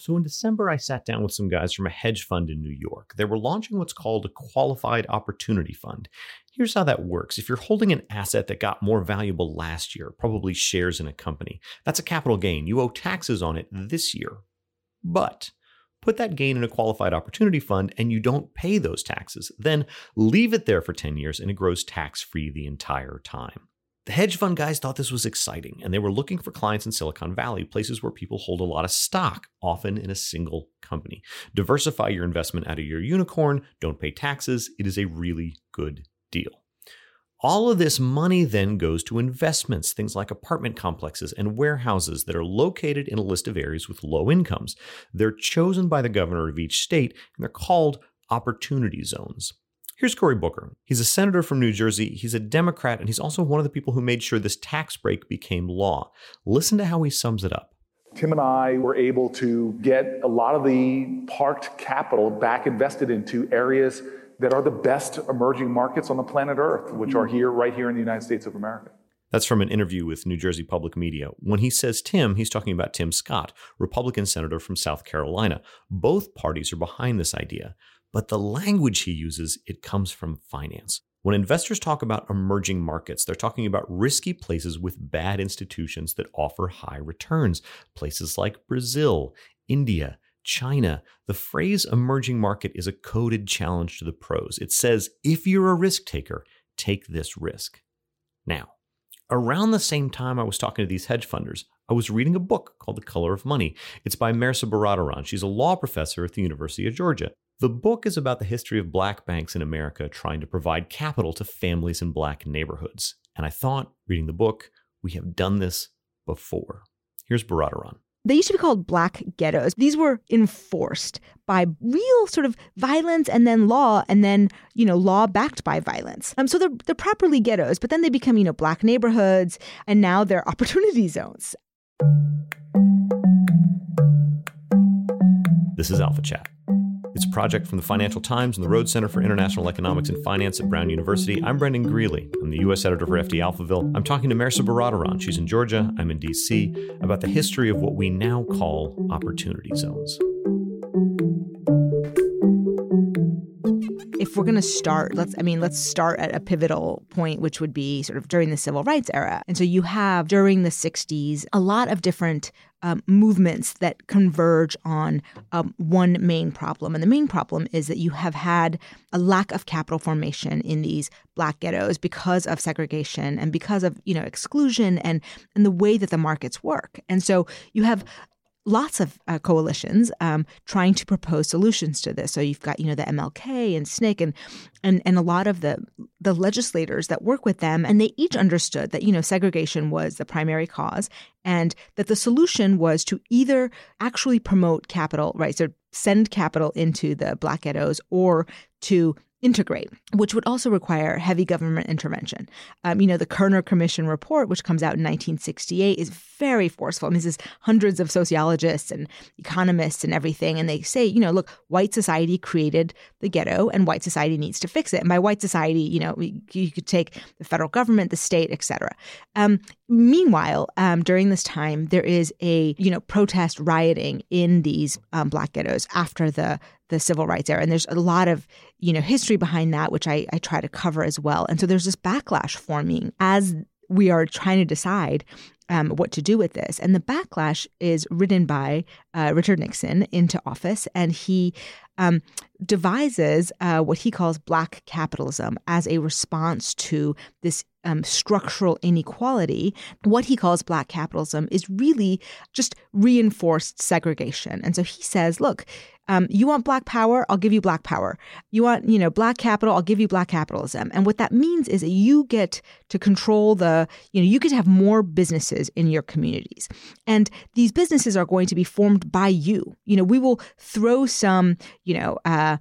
So in December, I sat down with some guys from a hedge fund in New York. They were launching what's called a qualified opportunity fund. Here's how that works. If you're holding an asset that got more valuable last year, probably shares in a company, that's a capital gain. You owe taxes on it this year. But put that gain in a qualified opportunity fund and you don't pay those taxes. Then leave it there for 10 years and it grows tax free the entire time. The hedge fund guys thought this was exciting, and they were looking for clients in Silicon Valley, places where people hold a lot of stock, often in a single company. Diversify your investment out of your unicorn, don't pay taxes. It is a really good deal. All of this money then goes to investments, things like apartment complexes and warehouses that are located in a list of areas with low incomes. They're chosen by the governor of each state, and they're called opportunity zones. Here's Cory Booker. He's a senator from New Jersey. He's a Democrat, and he's also one of the people who made sure this tax break became law. Listen to how he sums it up. Tim and I were able to get a lot of the parked capital back invested into areas that are the best emerging markets on the planet Earth, which are here, right here in the United States of America. That's from an interview with New Jersey Public Media. When he says Tim, he's talking about Tim Scott, Republican senator from South Carolina. Both parties are behind this idea. But the language he uses, it comes from finance. When investors talk about emerging markets, they're talking about risky places with bad institutions that offer high returns. Places like Brazil, India, China. The phrase emerging market is a coded challenge to the pros. It says, if you're a risk taker, take this risk. Now, around the same time I was talking to these hedge funders, I was reading a book called The Color of Money. It's by Mehrsa Baradaran. She's a law professor at the University of Georgia. The book is about the history of black banks in America trying to provide capital to families in black neighborhoods. And I thought, reading the book, we have done this before. Here's Baradaran. They used to be called black ghettos. These were enforced by real sort of violence and then law and then, you know, law backed by violence. Um, so they're, they're properly ghettos, but then they become, you know, black neighborhoods and now they're opportunity zones. This is Alpha Chat. It's a project from the Financial Times and the Rhodes Center for International Economics and Finance at Brown University. I'm Brendan Greeley. I'm the U.S. editor for FT Alphaville. I'm talking to Mehrsa Baradaran. She's in Georgia. I'm in D.C. about the history of what we now call opportunity zones. If we're going to start, let's, I mean, let's start at a pivotal point, which would be sort of during the civil rights era. And so you have during the 60s a lot of different um, movements that converge on um, one main problem. And the main problem is that you have had a lack of capital formation in these black ghettos because of segregation and because of, you know, exclusion and, and the way that the markets work. And so you have lots of uh, coalitions um, trying to propose solutions to this. So you've got you know the MLK and SNCC and and and a lot of the the legislators that work with them, and they each understood that you know segregation was the primary cause, and that the solution was to either actually promote capital, right? So send capital into the black ghettos or to integrate, which would also require heavy government intervention. Um, you know, the Kerner Commission report, which comes out in 1968, is very forceful. I mean, this is hundreds of sociologists and economists and everything, and they say, you know, look, white society created the ghetto, and white society needs to fix it. And by white society, you know, you could take the federal government, the state, etc. Um, meanwhile, um, during this time, there is a you know protest rioting in these um, black ghettos after the the civil rights era. And there's a lot of, you know, history behind that, which I, I try to cover as well. And so there's this backlash forming as we are trying to decide um, what to do with this. And the backlash is ridden by uh, Richard Nixon into office, and he um, devises uh, what he calls black capitalism as a response to this um, structural inequality. What he calls black capitalism is really just reinforced segregation. And so he says, look, Um, you want black power? I'll give you black power. You want, you know, black capital? I'll give you black capitalism. And what that means is that you get to control the, you know, you get to have more businesses in your communities. And these businesses are going to be formed by you. You know, we will throw some, you know, uh,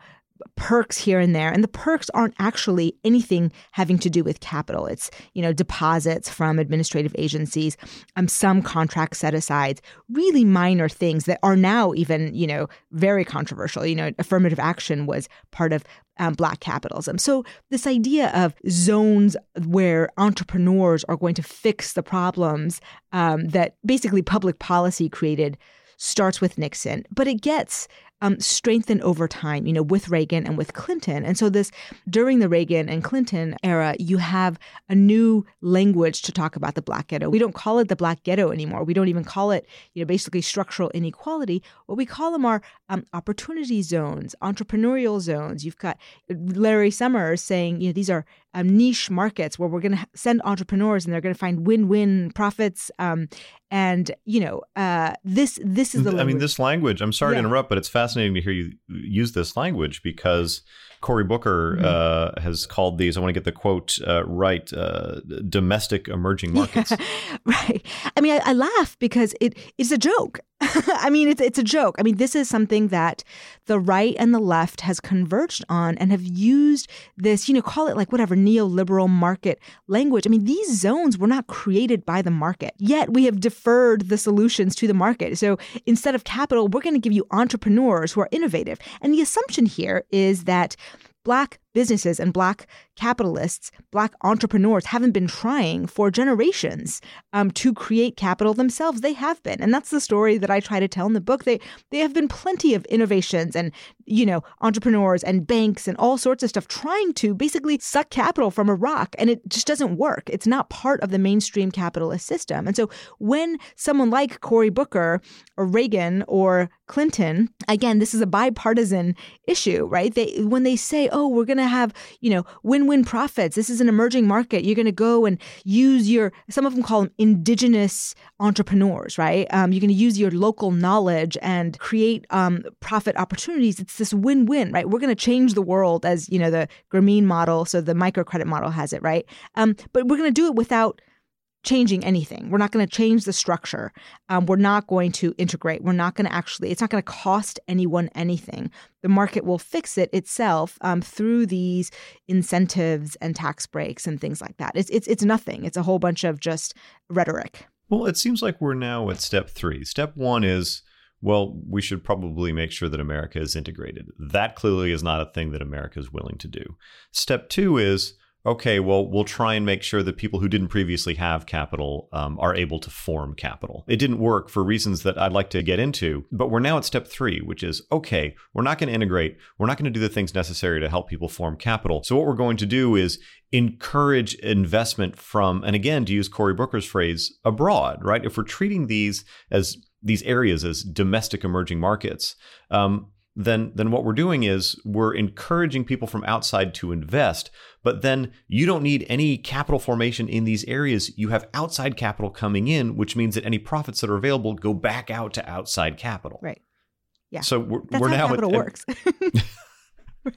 perks here and there and the perks aren't actually anything having to do with capital. It's you know deposits from administrative agencies um, some contract set asides really minor things that are now even you know very controversial. You know affirmative action was part of um, black capitalism. So this idea of zones where entrepreneurs are going to fix the problems um, that basically public policy created starts with Nixon, but it gets um, strengthened over time, you know, with Reagan and with Clinton. And so, this during the Reagan and Clinton era, you have a new language to talk about the Black ghetto. We don't call it the Black ghetto anymore. We don't even call it, you know, basically structural inequality. What we call them are um, opportunity zones, entrepreneurial zones. You've got Larry Summers saying, you know, these are um, niche markets where we're going to send entrepreneurs and they're going to find win-win profits. Um, and you know, uh, this this is the. I mean, this language. I'm sorry yeah. to interrupt, but it's fascinating to hear you use this language because Cory Booker mm-hmm. uh, has called these. I want to get the quote uh, right: uh, "domestic emerging markets." Yeah, right. I mean, I, I laugh because it is a joke. I mean, it's it's a joke. I mean, this is something that the right and the left has converged on and have used this, you know, call it like whatever neoliberal market language. I mean, these zones were not created by the market. Yet we have deferred the solutions to the market. So instead of capital, we're going to give you entrepreneurs who are innovative. And the assumption here is that black businesses and black capitalists, black entrepreneurs haven't been trying for generations um, to create capital themselves. They have been, and that's the story that I try to tell in the book. They they have been plenty of innovations and you know entrepreneurs and banks and all sorts of stuff trying to basically suck capital from a rock, and it just doesn't work. It's not part of the mainstream capitalist system. And so when someone like Cory Booker or Reagan or Clinton, again, this is a bipartisan issue, right? They when they say, "Oh, we're going to have, you know, win-win profits. This is an emerging market. You're going to go and use your some of them call them indigenous entrepreneurs, right? Um, you're going to use your local knowledge and create um, profit opportunities. It's this win-win, right? We're going to change the world as you know the Grameen model, so the microcredit model has it, right? Um, but we're going to do it without changing anything. We're not going to change the structure. Um, we're not going to integrate. We're not going to actually, it's not going to cost anyone anything. The market will fix it itself um, through these incentives and tax breaks and things like that. It's, it's, it's nothing. It's a whole bunch of just rhetoric. Well, it seems like we're now at step three. Step one is well, we should probably make sure that America is integrated. That clearly is not a thing that America is willing to do. Step two is okay, well, we'll try and make sure that people who didn't previously have capital um, are able to form capital. It didn't work for reasons that I'd like to get into, but we're now at step three, which is okay, we're not going to integrate, we're not going to do the things necessary to help people form capital. So, what we're going to do is encourage investment from, and again, to use Cory Booker's phrase, abroad, right? If we're treating these as these areas as domestic emerging markets, um, then then what we're doing is we're encouraging people from outside to invest but then you don't need any capital formation in these areas. You have outside capital coming in which means that any profits that are available go back out to outside capital. Right. Yeah. So we're, that's we're how now capital at, works.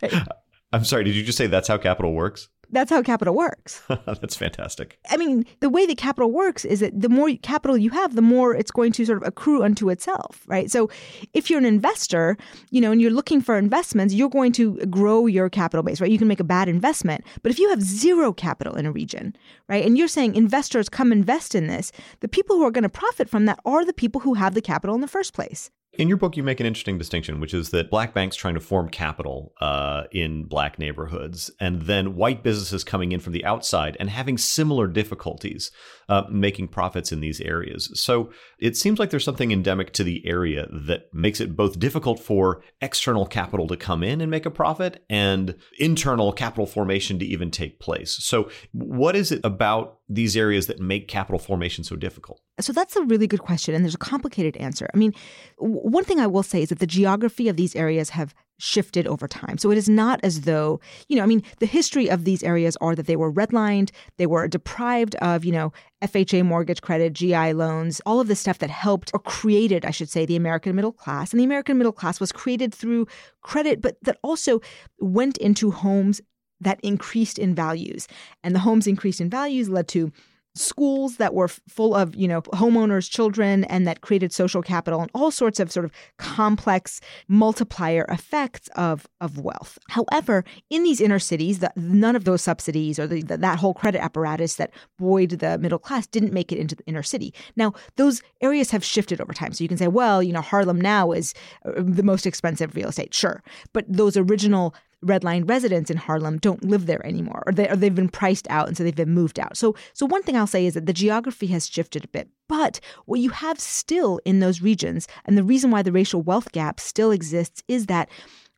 Right. i'm sorry did you just say that's how capital works that's how capital works. That's fantastic. I mean, the way that capital works is that the more capital you have, the more it's going to sort of accrue unto itself, right? So if you're an investor, you know, and you're looking for investments, you're going to grow your capital base, right? You can make a bad investment. But if you have zero capital in a region, right, and you're saying investors come invest in this, the people who are going to profit from that are the people who have the capital in the first place. In your book, you make an interesting distinction, which is that black banks trying to form capital uh, in black neighborhoods, and then white businesses coming in from the outside and having similar difficulties uh, making profits in these areas. So it seems like there's something endemic to the area that makes it both difficult for external capital to come in and make a profit and internal capital formation to even take place. So, what is it about these areas that make capital formation so difficult? So that's a really good question, and there's a complicated answer. I mean, w- one thing I will say is that the geography of these areas have shifted over time. So it is not as though, you know, I mean, the history of these areas are that they were redlined, they were deprived of, you know, FHA mortgage credit, GI loans, all of the stuff that helped or created, I should say, the American middle class. And the American middle class was created through credit, but that also went into homes that increased in values. And the homes increased in values led to schools that were full of you know homeowners children and that created social capital and all sorts of sort of complex multiplier effects of of wealth. However in these inner cities the, none of those subsidies or the, the, that whole credit apparatus that buoyed the middle class didn't make it into the inner city. Now those areas have shifted over time. So you can say well you know harlem now is uh, the most expensive real estate. Sure. But those original red line residents in Harlem don't live there anymore, or, they, or they've been priced out, and so they've been moved out. So, so one thing I'll say is that the geography has shifted a bit. But what you have still in those regions, and the reason why the racial wealth gap still exists, is that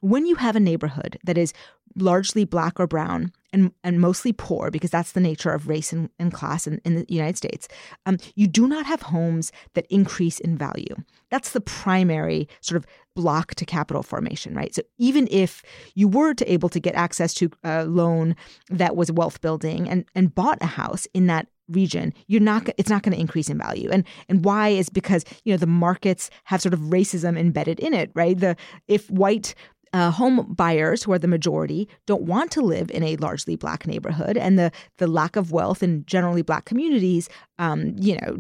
when you have a neighborhood that is largely black or brown and, and mostly poor, because that's the nature of race and, and class in, in the United States, um, you do not have homes that increase in value. That's the primary sort of block to capital formation, right? So even if you were to able to get access to a loan that was wealth building and, and bought a house in that region you're not it's not going to increase in value and and why is because you know the markets have sort of racism embedded in it right the if white uh, home buyers, who are the majority, don't want to live in a largely black neighborhood, and the the lack of wealth in generally black communities, um, you know,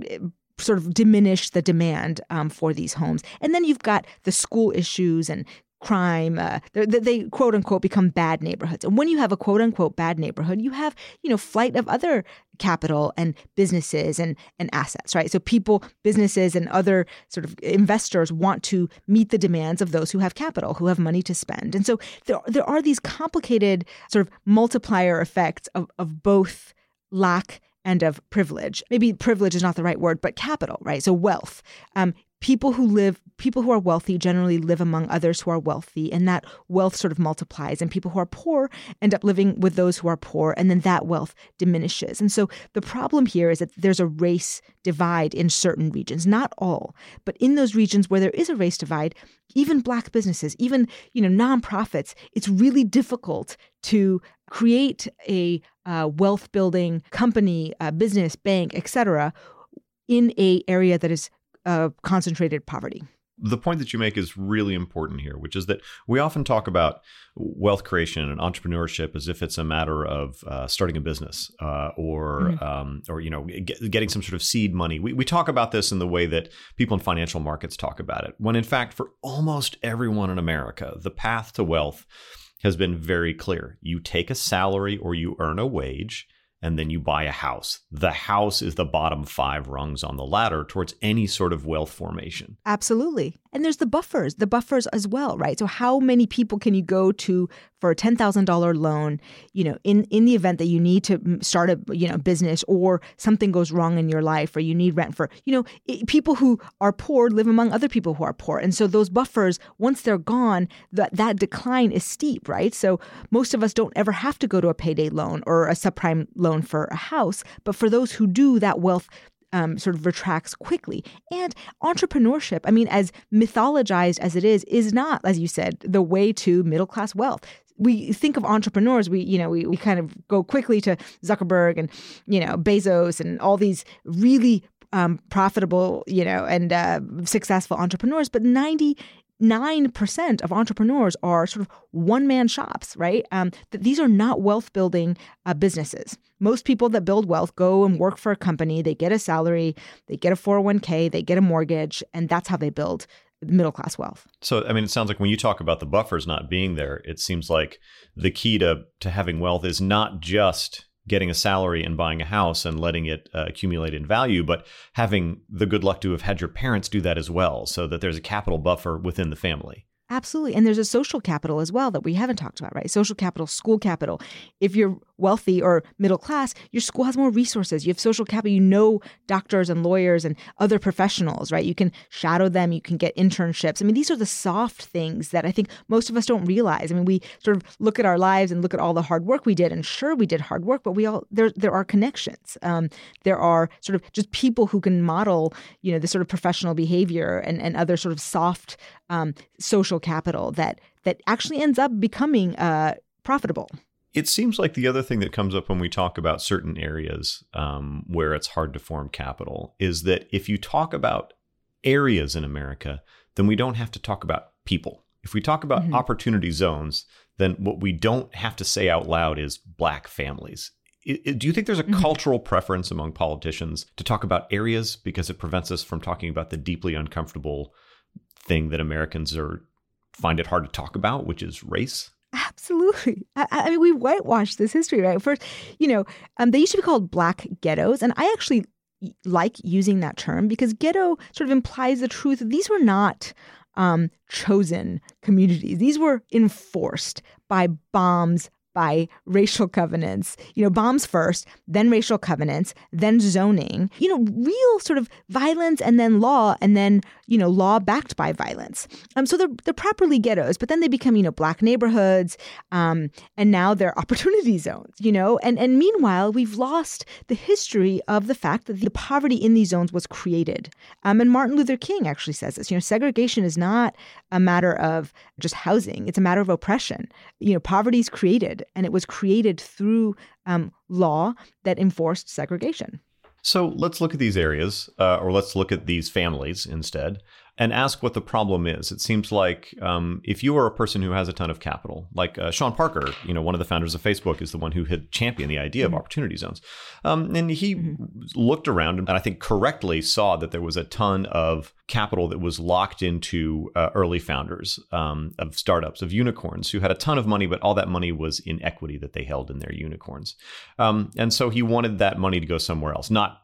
sort of diminish the demand um, for these homes. And then you've got the school issues and crime. Uh, they, they, quote unquote become bad neighborhoods. And when you have a quote unquote bad neighborhood, you have you know flight of other capital and businesses and and assets, right? So people, businesses, and other sort of investors want to meet the demands of those who have capital, who have money to spend. And so there there are these complicated sort of multiplier effects of of both lack and of privilege. Maybe privilege is not the right word, but capital, right? So wealth. Um, people who live people who are wealthy generally live among others who are wealthy and that wealth sort of multiplies and people who are poor end up living with those who are poor and then that wealth diminishes. And so the problem here is that there's a race divide in certain regions not all but in those regions where there is a race divide even black businesses even you know nonprofits it's really difficult to create a uh, wealth building company uh, business bank etc in a area that is uh, concentrated poverty. The point that you make is really important here, which is that we often talk about wealth creation and entrepreneurship as if it's a matter of uh, starting a business uh, or, mm-hmm. um, or you know, get, getting some sort of seed money. We, we talk about this in the way that people in financial markets talk about it, when in fact, for almost everyone in America, the path to wealth has been very clear. You take a salary or you earn a wage and then you buy a house. The house is the bottom five rungs on the ladder towards any sort of wealth formation. Absolutely. And there's the buffers, the buffers as well, right? So how many people can you go to for a $10,000 loan, you know, in in the event that you need to mm, start a, you know, business or something goes wrong in your life or you need rent for, you know, it, people who are poor live among other people who are poor. And so those buffers, once they're gone, that that decline is steep, right? So most of us don't ever have to go to a payday loan or a subprime loan for a house, but for those who do, that wealth um, sort of retracts quickly. And entrepreneurship, I mean, as mythologized as it is, is not, as you said, the way to middle class wealth. We think of entrepreneurs, we, you know, we, we kind of go quickly to Zuckerberg and, you know, Bezos and all these really um, profitable, you know, and uh, successful entrepreneurs, but 90 9% of entrepreneurs are sort of one man shops, right? Um, that these are not wealth building uh, businesses. Most people that build wealth go and work for a company, they get a salary, they get a 401k, they get a mortgage, and that's how they build middle class wealth. So, I mean, it sounds like when you talk about the buffers not being there, it seems like the key to, to having wealth is not just getting a salary and buying a house and letting it uh, accumulate in value, but having the good luck to have had your parents do that as well, so that there's a capital buffer within the family. Absolutely. And there's a social capital as well that we haven't talked about, right? Social capital, school capital. If you're wealthy or middle class, your school has more resources. You have social capital. You know doctors and lawyers and other professionals, right? You can shadow them. You can get internships. I mean, these are the soft things that I think most of us don't realize. I mean, we sort of look at our lives and look at all the hard work we did, and sure, we did hard work, but we all there there are connections. Um, there are sort of just people who can model, you know, the sort of professional behavior and and other sort of soft um, social capital that that actually ends up becoming uh, profitable. It seems like the other thing that comes up when we talk about certain areas um, where it's hard to form capital is that if you talk about areas in America, then we don't have to talk about people. If we talk about mm-hmm. opportunity zones, then what we don't have to say out loud is black families. It, it, do you think there's a mm-hmm. cultural preference among politicians to talk about areas because it prevents us from talking about the deeply uncomfortable thing that Americans are find it hard to talk about, which is race? Absolutely. I, I, mean, we whitewashed this history, right? First, you know, um, they used to be called black ghettos. And I actually like using that term because ghetto sort of implies the truth. These were not um, chosen communities, these were enforced by bombs by racial covenants, you know, bombs first, then racial covenants, then zoning, you know, real sort of violence and then law and then, you know, law backed by violence. Um, so they're, they're properly ghettos, but then they become, you know, black neighborhoods. Um, and now they're opportunity zones, you know, and, and meanwhile, we've lost the history of the fact that the poverty in these zones was created. Um, and Martin Luther King actually says this, you know, segregation is not a matter of just housing, it's a matter of oppression. You know, poverty is created and it was created through um, law that enforced segregation. So let's look at these areas, uh, or let's look at these families instead and ask what the problem is. It seems like um, if you are a person who has a ton of capital, like uh, Sean Parker, you know, one of the founders of Facebook, is the one who had championed the idea mm-hmm. of opportunity zones, um, and he mm-hmm. looked around and I think correctly saw that there was a ton of capital that was locked into uh, early founders um, of startups of unicorns who had a ton of money, but all that money was in equity that they held in their unicorns, um, and so he wanted that money to go somewhere else, not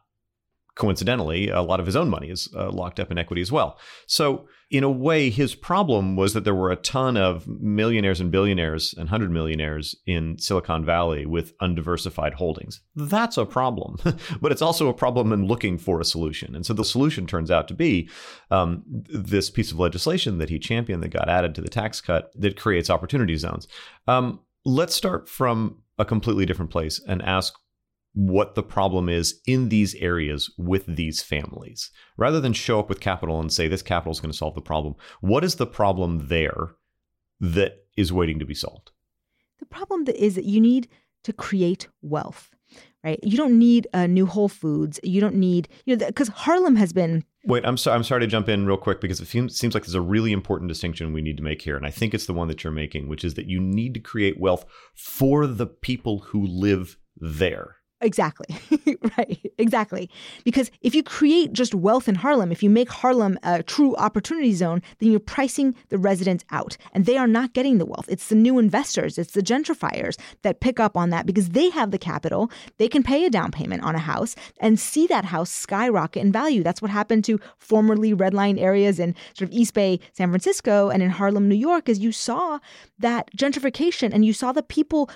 coincidentally, a lot of his own money is uh, locked up in equity as well. So, in a way, his problem was that there were a ton of millionaires and billionaires and hundred millionaires in Silicon Valley with undiversified holdings. That's a problem, but it's also a problem in looking for a solution. And so the solution turns out to be um, this piece of legislation that he championed that got added to the tax cut that creates opportunity zones. Um, let's start from a completely different place and ask what the problem is in these areas with these families. Rather than show up with capital and say this capital is going to solve the problem, what is the problem there that is waiting to be solved? The problem that is that you need to create wealth, right? You don't need a new Whole Foods. You don't need, you know, because Harlem has been. Wait, I'm sorry. I'm sorry to jump in real quick because it seems, seems like there's a really important distinction we need to make here, and I think it's the one that you're making, which is that you need to create wealth for the people who live there Exactly. right. Exactly. Because if you create just wealth in Harlem, if you make Harlem a true opportunity zone, then you're pricing the residents out and they are not getting the wealth. It's the new investors, it's the gentrifiers that pick up on that because they have the capital. They can pay a down payment on a house and see that house skyrocket in value. That's what happened to formerly redline areas in sort of East Bay, San Francisco, and in Harlem, New York, as you saw that gentrification and you saw the people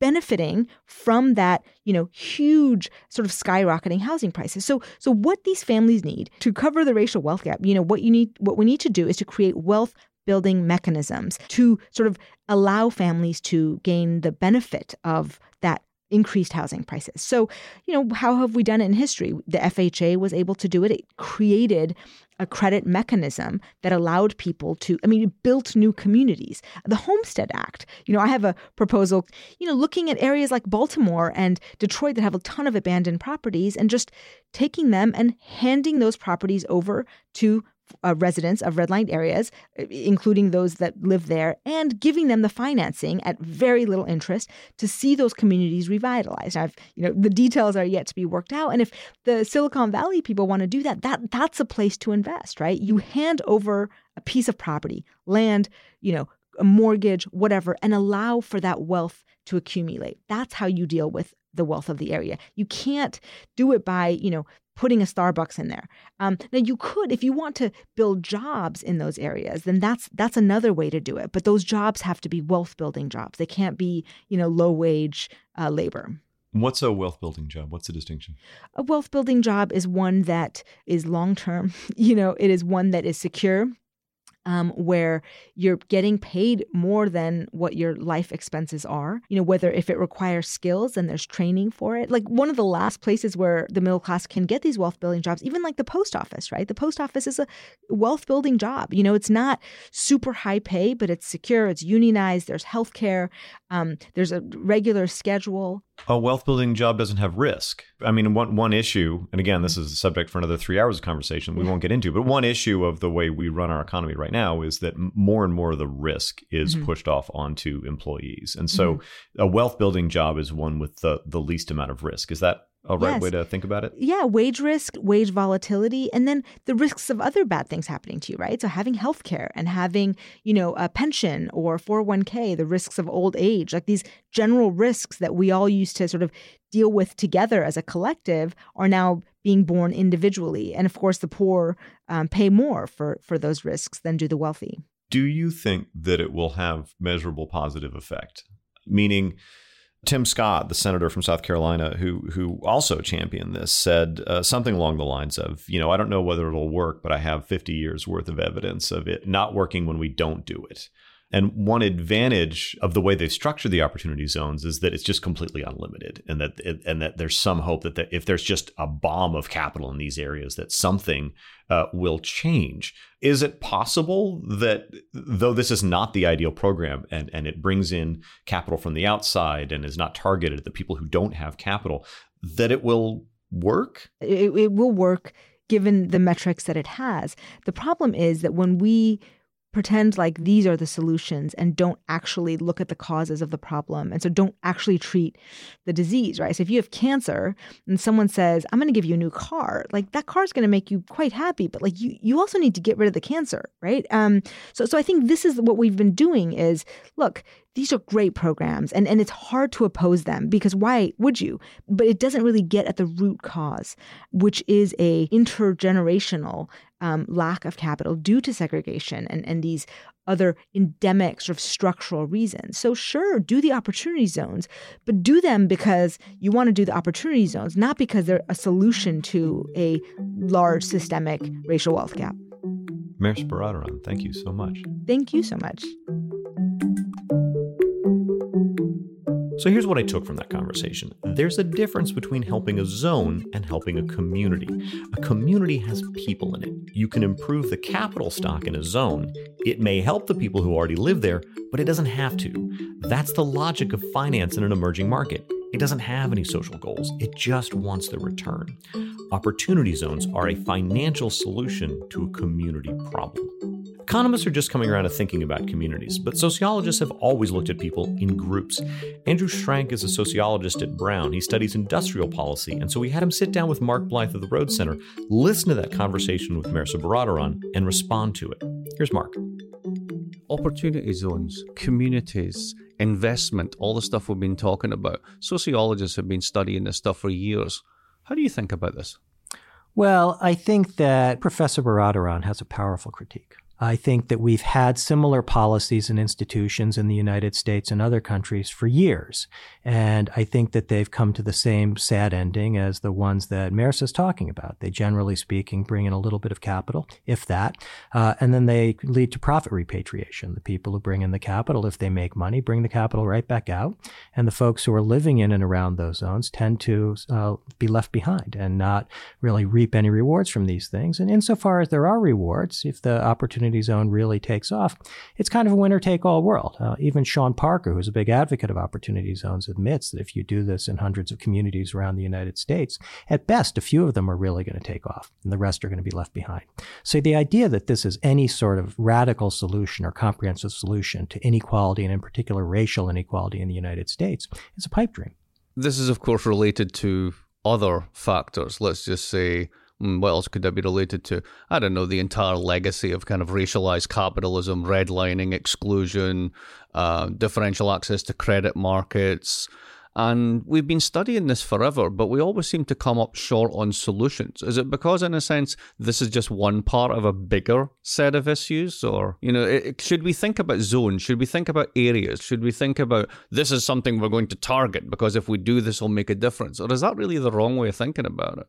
benefiting from that, you know, huge sort of skyrocketing housing prices. So so what these families need to cover the racial wealth gap, you know, what you need what we need to do is to create wealth building mechanisms to sort of allow families to gain the benefit of that increased housing prices. So, you know, how have we done it in history? The FHA was able to do it. It created a credit mechanism that allowed people to, I mean, it built new communities. The Homestead Act, you know, I have a proposal, you know, looking at areas like Baltimore and Detroit that have a ton of abandoned properties and just taking them and handing those properties over to uh, residents of redlined areas, uh, including those that live there, and giving them the financing at very little interest to see those communities revitalized. I've, you know, the details are yet to be worked out, and if the Silicon Valley people want to do that, that that's a place to invest, right? You hand over a piece of property, land, you know, a mortgage, whatever, and allow for that wealth to accumulate. That's how you deal with the wealth of the area. You can't do it by, you know, putting a Starbucks in there. Um, now you could, if you want to build jobs in those areas, then that's that's another way to do it. But those jobs have to be wealth building jobs. They can't be you know low wage uh, labor. What's a wealth building job? What's the distinction? A wealth building job is one that is long term. You know, it is one that is secure um, where you're getting paid more than what your life expenses are. You know, whether if it requires skills and there's training for it. Like one of the last places where the middle class can get these wealth building jobs, even like the post office, right? The post office is a wealth building job. You know, it's not super high pay, but it's secure, it's unionized, there's health care, um, there's a regular schedule a wealth building job doesn't have risk. I mean, one one issue, and again, this is a subject for another three hours of conversation we won't get into, but one issue of the way we run our economy right now is that more and more of the risk is mm-hmm. pushed off onto employees. And so mm-hmm. a wealth building job is one with the, the least amount of risk. Is that a right yes. way to think about it? Yeah, wage risk, wage volatility, and then the risks of other bad things happening to you, right? So having health care and having, you know, a pension or 401k, the risks of old age, like these general risks that we all used to sort of deal with together as a collective are now being borne individually. And of course, the poor um, pay more for, for those risks than do the wealthy. Do you think that it will have measurable positive effect? Meaning, Tim Scott, the senator from South Carolina, who who also championed this, said uh, something along the lines of, you know, I don't know whether it'll work, but I have 50 years worth of evidence of it not working when we don't do it. And one advantage of the way they structure the opportunity zones is that it's just completely unlimited, and that and that there's some hope that the, if there's just a bomb of capital in these areas, that something uh, will change. Is it possible that though this is not the ideal program, and and it brings in capital from the outside and is not targeted at the people who don't have capital, that it will work? It, it will work given the metrics that it has. The problem is that when we pretend like these are the solutions and don't actually look at the causes of the problem. And so don't actually treat the disease, right? So if you have cancer and someone says, I'm going to give you a new car, like that car is going to make you quite happy, but like you, you also need to get rid of the cancer, right? Um, so, so I think this is what we've been doing is look, these are great programs and, and it's hard to oppose them because why would you? But it doesn't really get at the root cause, which is a intergenerational um, lack of capital due to segregation and, and these other endemic sort of structural reasons. So, sure, do the opportunity zones, but do them because you want to do the opportunity zones, not because they're a solution to a large systemic racial wealth gap. Mehrsa Baradaran, thank you so much. Thank you so much. So here's what I took from that conversation there's a difference between helping a zone and helping a community. A community has people in it. You can improve the capital stock in a zone. It may help the people who already live there, but it doesn't have to. That's the logic of finance in an emerging market. It doesn't have any social goals, it just wants the return. Opportunity zones are a financial solution to a community problem. Economists are just coming around to thinking about communities, but sociologists have always looked at people in groups. Andrew Schrank is a sociologist at Brown. He studies industrial policy, and so we had him sit down with Mark Blyth of the Rhodes Center, listen to that conversation with Mehrsa Baradaran, and respond to it. Here's Mark. Opportunity zones, communities, investment, all the stuff we've been talking about. Sociologists have been studying this stuff for years. How do you think about this? Well, I think that Professor Baradaran has a powerful critique. I think that we've had similar policies and institutions in the United States and other countries for years. And I think that they've come to the same sad ending as the ones that Mehrsa is talking about. They, generally speaking, bring in a little bit of capital, if that, uh, and then they lead to profit repatriation. The people who bring in the capital, if they make money, bring the capital right back out. And the folks who are living in and around those zones tend to uh, be left behind and not really reap any rewards from these things. And insofar as there are rewards, if the opportunity zone really takes off, it's kind of a winner take all world. Uh, even Sean Parker, who's a big advocate of opportunity zones, admits that if you do this in hundreds of communities around the United States, at best, a few of them are really going to take off and the rest are going to be left behind. So the idea that this is any sort of radical solution or comprehensive solution to inequality and in particular racial inequality in the United States is a pipe dream. This is, of course, related to other factors. Let's just say what else could that be related to? I don't know, the entire legacy of kind of racialized capitalism, redlining, exclusion, uh, differential access to credit markets, And we've been studying this forever, but we always seem to come up short on solutions. Is it because, in a sense, this is just one part of a bigger set of issues? Or, you know, it, should we think about zones? Should we think about areas? Should we think about this is something we're going to target because if we do this, will make a difference? Or is that really the wrong way of thinking about it?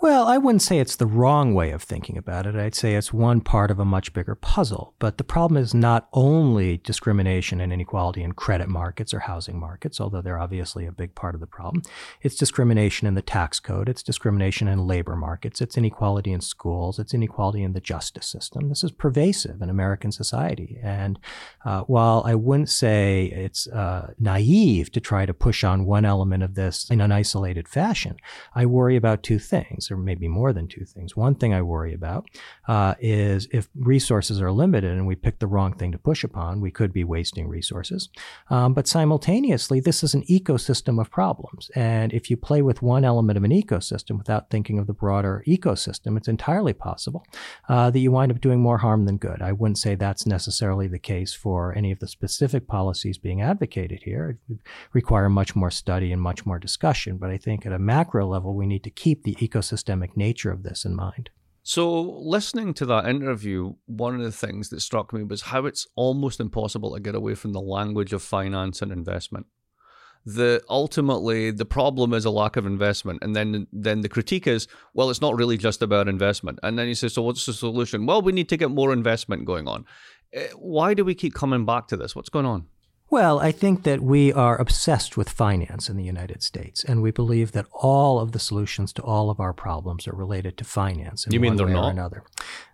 Well, I wouldn't say it's the wrong way of thinking about it. I'd say it's one part of a much bigger puzzle. But the problem is not only discrimination and inequality in credit markets or housing markets, although they're obviously a big part of the problem. It's discrimination in the tax code. It's discrimination in labor markets. It's inequality in schools. It's inequality in the justice system. This is pervasive in American society. And uh, while I wouldn't say it's uh, naive to try to push on one element of this in an isolated fashion, I worry about two things or maybe more than two things. One thing I worry about uh, is if resources are limited and we pick the wrong thing to push upon, we could be wasting resources. Um, but simultaneously, this is an ecosystem of problems. And if you play with one element of an ecosystem without thinking of the broader ecosystem, it's entirely possible uh, that you wind up doing more harm than good. I wouldn't say that's necessarily the case for any of the specific policies being advocated here. It would require much more study and much more discussion. But I think at a macro level, we need to keep the ecosystem systemic nature of this in mind. So, listening to that interview, one of the things that struck me was how it's almost impossible to get away from the language of finance and investment. The ultimately the problem is a lack of investment, and then then the critique is, well, it's not really just about investment. And then you say, so what's the solution? Well, we need to get more investment going on. Eh, why do we keep coming back to this? What's going on? Well, I think that we are obsessed with finance in the United States, and we believe that all of the solutions to all of our problems are related to finance. you mean they're not? Another.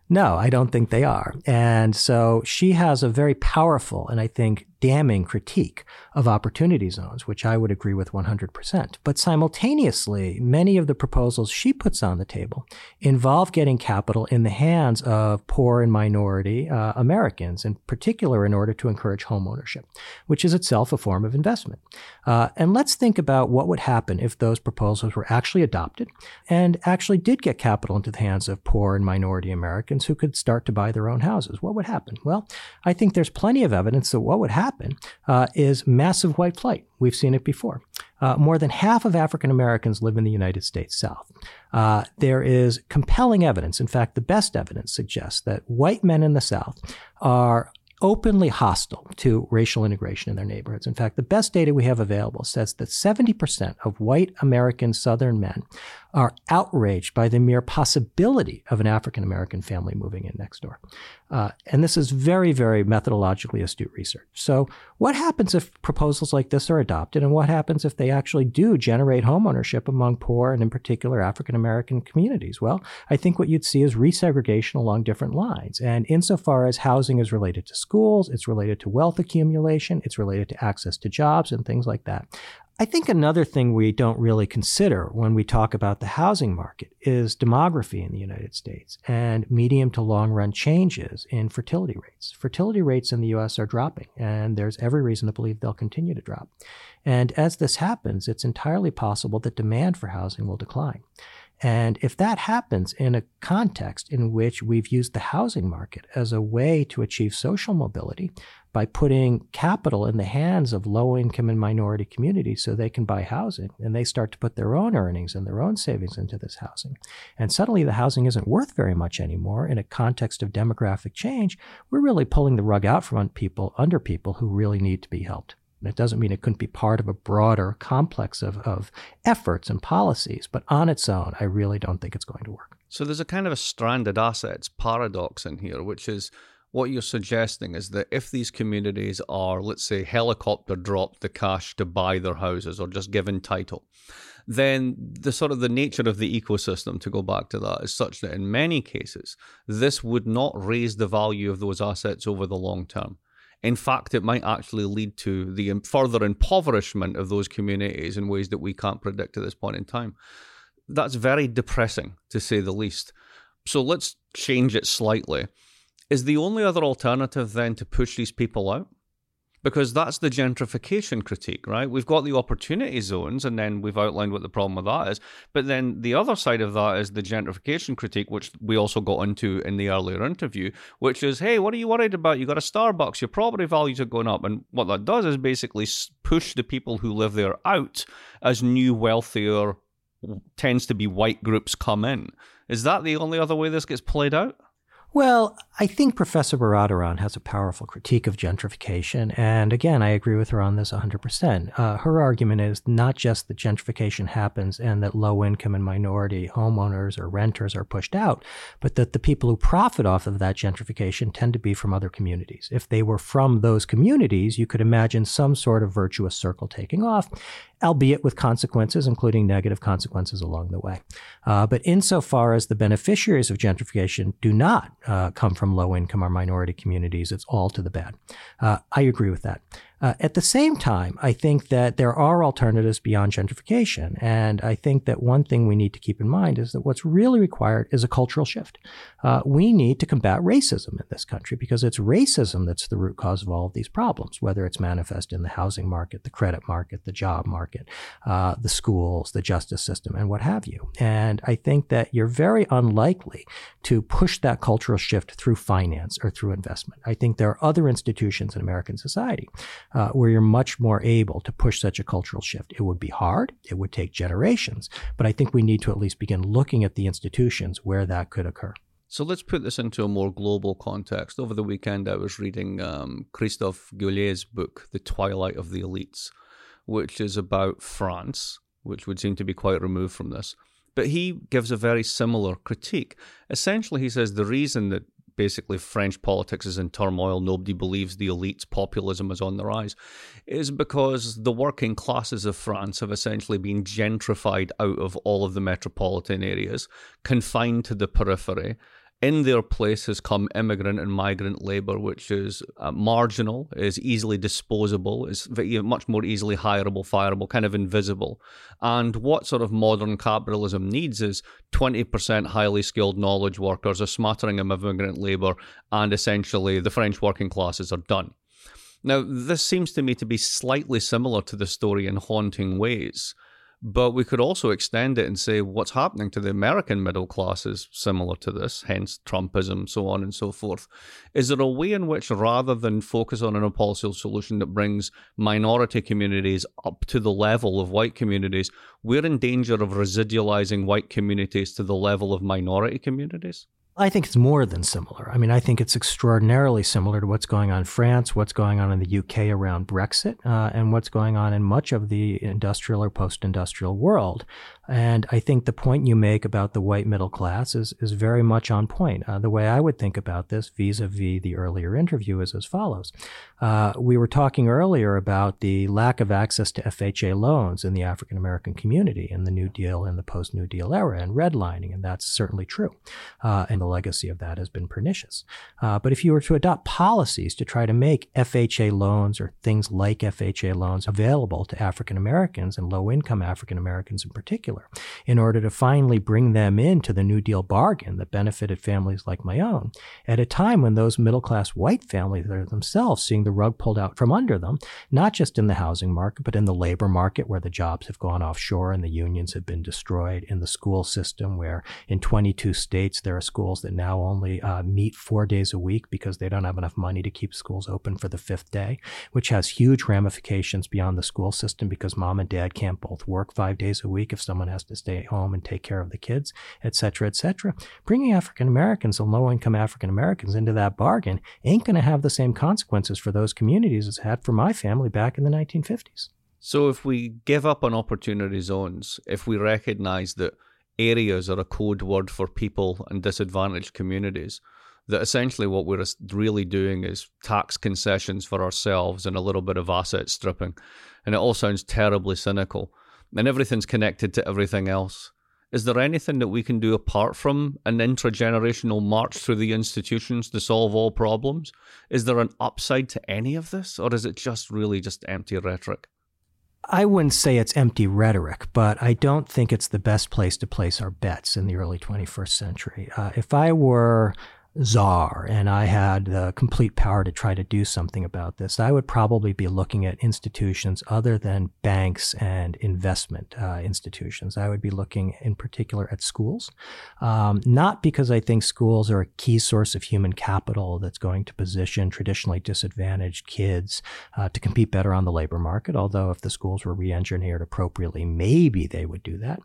No, I don't think they are. And so she has a very powerful and I think damning critique of opportunity zones, which I would agree with 100%. But simultaneously, many of the proposals she puts on the table involve getting capital in the hands of poor and minority uh, Americans, in particular in order to encourage homeownership, which is itself a form of investment. Uh, and let's think about what would happen if those proposals were actually adopted and actually did get capital into the hands of poor and minority Americans who could start to buy their own houses. What would happen? Well, I think there's plenty of evidence that what would happen happen uh, is massive white flight. We've seen it before. Uh, more than half of African Americans live in the United States South. Uh, there is compelling evidence, in fact, the best evidence suggests that white men in the South are openly hostile to racial integration in their neighborhoods. In fact, the best data we have available says that 70% of white American Southern men are outraged by the mere possibility of an African American family moving in next door. Uh, and this is very, very methodologically astute research. So, what happens if proposals like this are adopted, and what happens if they actually do generate homeownership among poor and, in particular, African American communities? Well, I think what you'd see is resegregation along different lines. And insofar as housing is related to schools, it's related to wealth accumulation, it's related to access to jobs and things like that. I think another thing we don't really consider when we talk about the housing market is demography in the United States and medium to long run changes in fertility rates. Fertility rates in the US are dropping, and there's every reason to believe they'll continue to drop. And as this happens, it's entirely possible that demand for housing will decline. And if that happens in a context in which we've used the housing market as a way to achieve social mobility, by putting capital in the hands of low income and minority communities so they can buy housing and they start to put their own earnings and their own savings into this housing. And suddenly the housing isn't worth very much anymore in a context of demographic change. We're really pulling the rug out from people under people who really need to be helped. And it doesn't mean it couldn't be part of a broader complex of, of efforts and policies, but on its own, I really don't think it's going to work. So there's a kind of a stranded assets paradox in here, which is what you're suggesting is that if these communities are, let's say, helicopter dropped the cash to buy their houses or just given title, then the sort of the nature of the ecosystem, to go back to that, is such that in many cases, this would not raise the value of those assets over the long term. In fact, it might actually lead to the further impoverishment of those communities in ways that we can't predict at this point in time. That's very depressing, to say the least. So let's change it slightly is the only other alternative then to push these people out? Because that's the gentrification critique, right? We've got the opportunity zones, and then we've outlined what the problem with that is. But then the other side of that is the gentrification critique, which we also got into in the earlier interview, which is, hey, what are you worried about? You got a Starbucks, your property values are going up. And what that does is basically push the people who live there out as new, wealthier, tends to be white groups come in. Is that the only other way this gets played out? Well, I think Professor Baradaran has a powerful critique of gentrification. And again, I agree with her on this 100%. Uh, her argument is not just that gentrification happens and that low income and minority homeowners or renters are pushed out, but that the people who profit off of that gentrification tend to be from other communities. If they were from those communities, you could imagine some sort of virtuous circle taking off albeit with consequences, including negative consequences along the way. Uh, but insofar as the beneficiaries of gentrification do not uh, come from low income or minority communities, it's all to the bad. Uh, I agree with that. Uh, at the same time, I think that there are alternatives beyond gentrification. And I think that one thing we need to keep in mind is that what's really required is a cultural shift. Uh, we need to combat racism in this country because it's racism that's the root cause of all of these problems, whether it's manifest in the housing market, the credit market, the job market, uh, the schools, the justice system, and what have you. And I think that you're very unlikely to push that cultural shift through finance or through investment. I think there are other institutions in American society uh, where you're much more able to push such a cultural shift. It would be hard, it would take generations, but I think we need to at least begin looking at the institutions where that could occur. So let's put this into a more global context. Over the weekend, I was reading um, Christophe Guilluy's book, The Twilight of the Elites, which is about France, which would seem to be quite removed from this. But he gives a very similar critique. Essentially, he says the reason that basically French politics is in turmoil, nobody believes the elite's populism is on the rise, is because the working classes of France have essentially been gentrified out of all of the metropolitan areas, confined to the periphery, in their place has come immigrant and migrant labor, which is uh, marginal, is easily disposable, is much more easily hireable, fireable, kind of invisible. And what sort of modern capitalism needs is 20% highly skilled knowledge workers, a smattering of immigrant labor, and essentially the French working classes are done. Now, this seems to me to be slightly similar to the story in haunting ways. But we could also extend it and say what's happening to the American middle class is similar to this, hence Trumpism, so on and so forth. Is there a way in which, rather than focus on a policy solution that brings minority communities up to the level of white communities, we're in danger of residualizing white communities to the level of minority communities? I think it's more than similar. I mean, I think it's extraordinarily similar to what's going on in France, what's going on in the UK around Brexit, uh, and what's going on in much of the industrial or post industrial world. And I think the point you make about the white middle class is, is very much on point. Uh, the way I would think about this vis a vis the earlier interview is as follows. Uh, we were talking earlier about the lack of access to FHA loans in the African American community in the New Deal and the post New Deal era and redlining, and that's certainly true. Uh, and the legacy of that has been pernicious. Uh, but if you were to adopt policies to try to make FHA loans or things like FHA loans available to African Americans and low income African Americans in particular, in order to finally bring them into the New Deal bargain that benefited families like my own, at a time when those middle class white families are themselves seeing the rug pulled out from under them, not just in the housing market, but in the labor market where the jobs have gone offshore and the unions have been destroyed, in the school system where in 22 states there are schools that now only uh, meet four days a week because they don't have enough money to keep schools open for the fifth day, which has huge ramifications beyond the school system because mom and dad can't both work five days a week if someone has to stay home and take care of the kids, et cetera, et cetera. Bringing African Americans and low income African Americans into that bargain ain't going to have the same consequences for those communities as it had for my family back in the 1950s. So, if we give up on opportunity zones, if we recognize that areas are a code word for people and disadvantaged communities. That essentially what we're really doing is tax concessions for ourselves and a little bit of asset stripping. And it all sounds terribly cynical. And everything's connected to everything else. Is there anything that we can do apart from an intergenerational march through the institutions to solve all problems? Is there an upside to any of this? Or is it just really just empty rhetoric? I wouldn't say it's empty rhetoric, but I don't think it's the best place to place our bets in the early 21st century. Uh, if I were czar and I had the complete power to try to do something about this, I would probably be looking at institutions other than banks and investment uh, institutions. I would be looking in particular at schools, um, not because I think schools are a key source of human capital that's going to position traditionally disadvantaged kids uh, to compete better on the labor market, although if the schools were re engineered appropriately, maybe they would do that.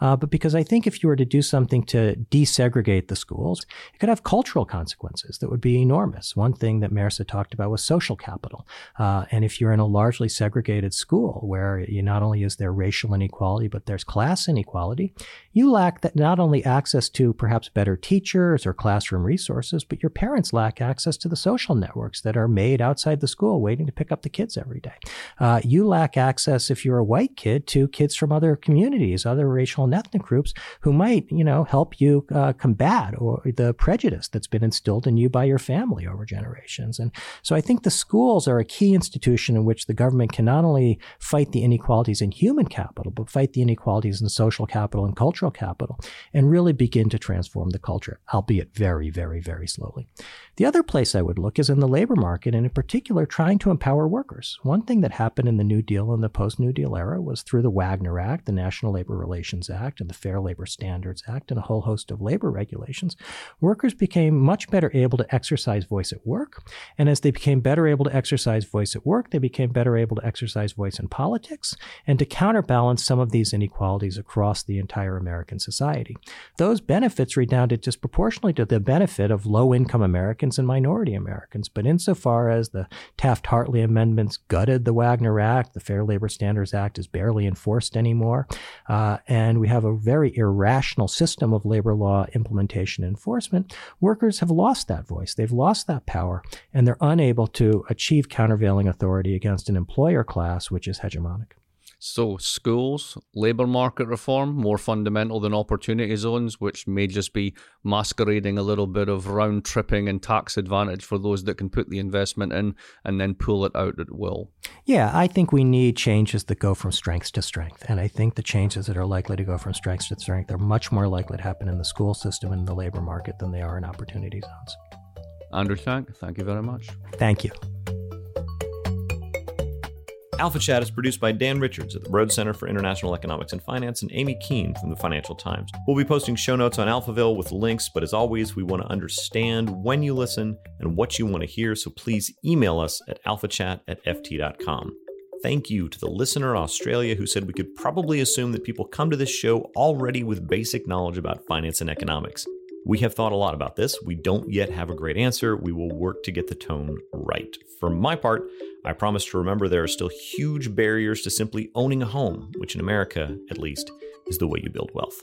Uh, but because I think if you were to do something to desegregate the schools, it could have cultural consequences that would be enormous. One thing that Mehrsa talked about was social capital. Uh, and if you're in a largely segregated school where you not only is there racial inequality, but there's class inequality, you lack that not only access to perhaps better teachers or classroom resources, but your parents lack access to the social networks that are made outside the school waiting to pick up the kids every day. Uh, you lack access, if you're a white kid, to kids from other communities, other racial and ethnic groups who might, you know, help you uh, combat or the prejudice that's been instilled in you by your family over generations. And so I think the schools are a key institution in which the government can not only fight the inequalities in human capital, but fight the inequalities in social capital and cultural capital and really begin to transform the culture, albeit very, very, very slowly. The other place I would look is in the labor market, and in particular, trying to empower workers. One thing that happened in the New Deal and the post New Deal era was through the Wagner Act, the National Labor Relations Act, and the Fair Labor Standards Act, and a whole host of labor regulations, workers became much better able to exercise voice at work. And as they became better able to exercise voice at work, they became better able to exercise voice in politics and to counterbalance some of these inequalities across the entire American society. Those benefits redounded disproportionately to the benefit of low income Americans Americans and minority Americans. But insofar as the Taft Hartley amendments gutted the Wagner Act, the Fair Labor Standards Act is barely enforced anymore, uh, and we have a very irrational system of labor law implementation and enforcement, workers have lost that voice. They've lost that power, and they're unable to achieve countervailing authority against an employer class which is hegemonic. So, schools, labour market reform, more fundamental than opportunity zones, which may just be masquerading a little bit of round tripping and tax advantage for those that can put the investment in and then pull it out at will. Yeah, I think we need changes that go from strength to strength. And I think the changes that are likely to go from strength to strength are much more likely to happen in the school system and the labour market than they are in opportunity zones. Andrew Schrank, thank you very much. Thank you. Alpha Chat is produced by Dan Richards at the Rhodes Center for International Economics and Finance and Amy Keene from the Financial Times. We'll be posting show notes on Alphaville with links, but as always, we want to understand when you listen and what you want to hear, so please email us at alphachat at ft.com. Thank you to the listener in Australia who said we could probably assume that people come to this show already with basic knowledge about finance and economics. We have thought a lot about this. We don't yet have a great answer. We will work to get the tone right. For my part, I promise to remember there are still huge barriers to simply owning a home, which in America, at least, is the way you build wealth.